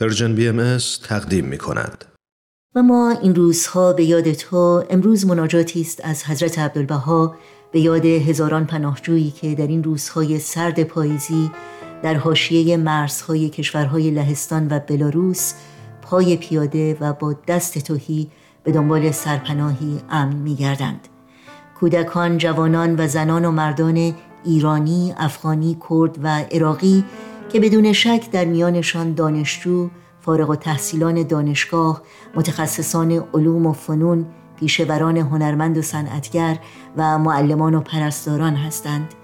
Persian BM تقدیم می کند. و ما این روزها به یاد تو امروز مناجاتی است از حضرت عبدالبها به یاد هزاران پناهجویی که در این روزهای سرد پاییزی در حاشیه مرزهای کشورهای لهستان و بلاروس پای پیاده و با دست تهی به دنبال سرپناهی امن می گردند. کودکان، جوانان و زنان و مردان ایرانی، افغانی، کرد و عراقی که بدون شک در میانشان دانشجو، فارغ و تحصیلان دانشگاه، متخصصان علوم و فنون، پیشوران هنرمند و صنعتگر و معلمان و پرستاران هستند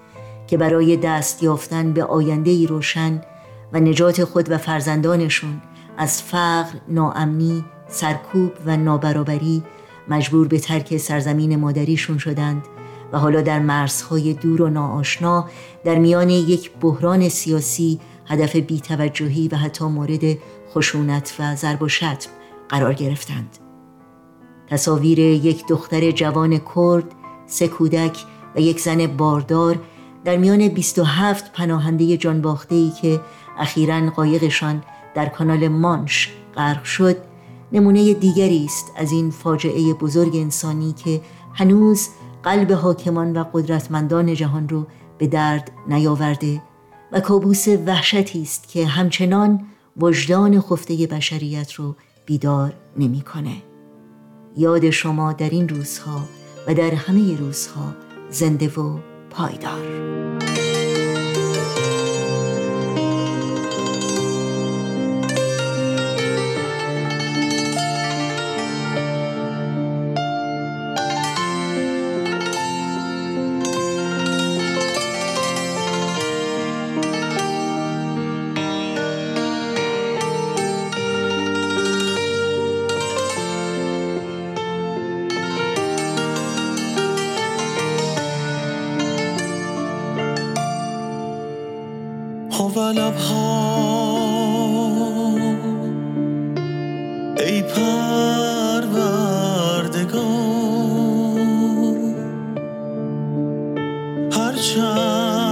که برای دست یافتن به آینده روشن و نجات خود و فرزندانشون از فقر، ناامنی، سرکوب و نابرابری مجبور به ترک سرزمین مادریشون شدند و حالا در مرزهای دور و ناآشنا در میان یک بحران سیاسی هدف بیتوجهی و حتی مورد خشونت و ضرب و شتم قرار گرفتند. تصاویر یک دختر جوان کرد، سه کودک و یک زن باردار در میان 27 پناهنده جانباخته ای که اخیرا قایقشان در کانال مانش غرق شد نمونه دیگری است از این فاجعه بزرگ انسانی که هنوز قلب حاکمان و قدرتمندان جهان رو به درد نیاورده و کابوس وحشتی است که همچنان وجدان خفته بشریت رو بیدار نمی‌کنه. یاد شما در این روزها و در همه روزها زنده و پایدار لبها ای پروردگار هرچند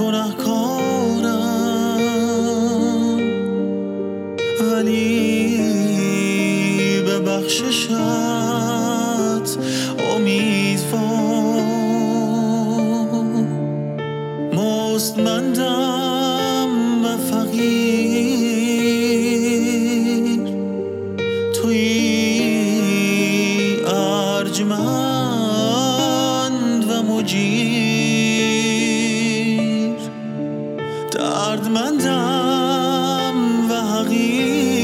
گناهکارم ولی به بخششت امیدوار. مستمندم. ارجمند و مجیر دردمندم و حقیر.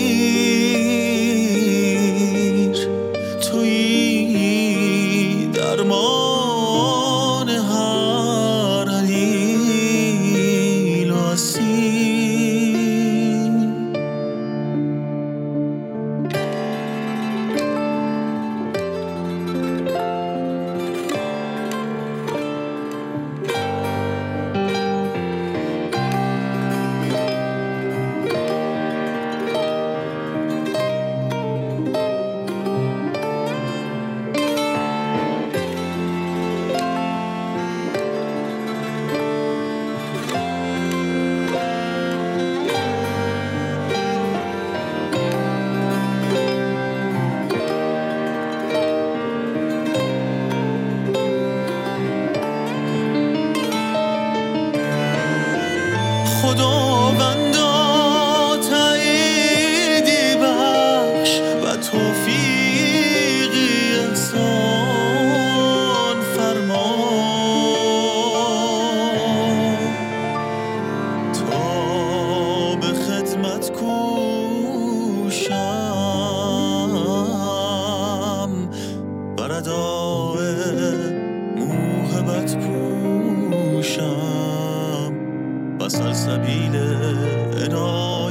خداوندا تاییدی بخش و توفیقی انسان فرما. تا به خدمت کوشم بردای موهبت پوشم سلسبیل عنایت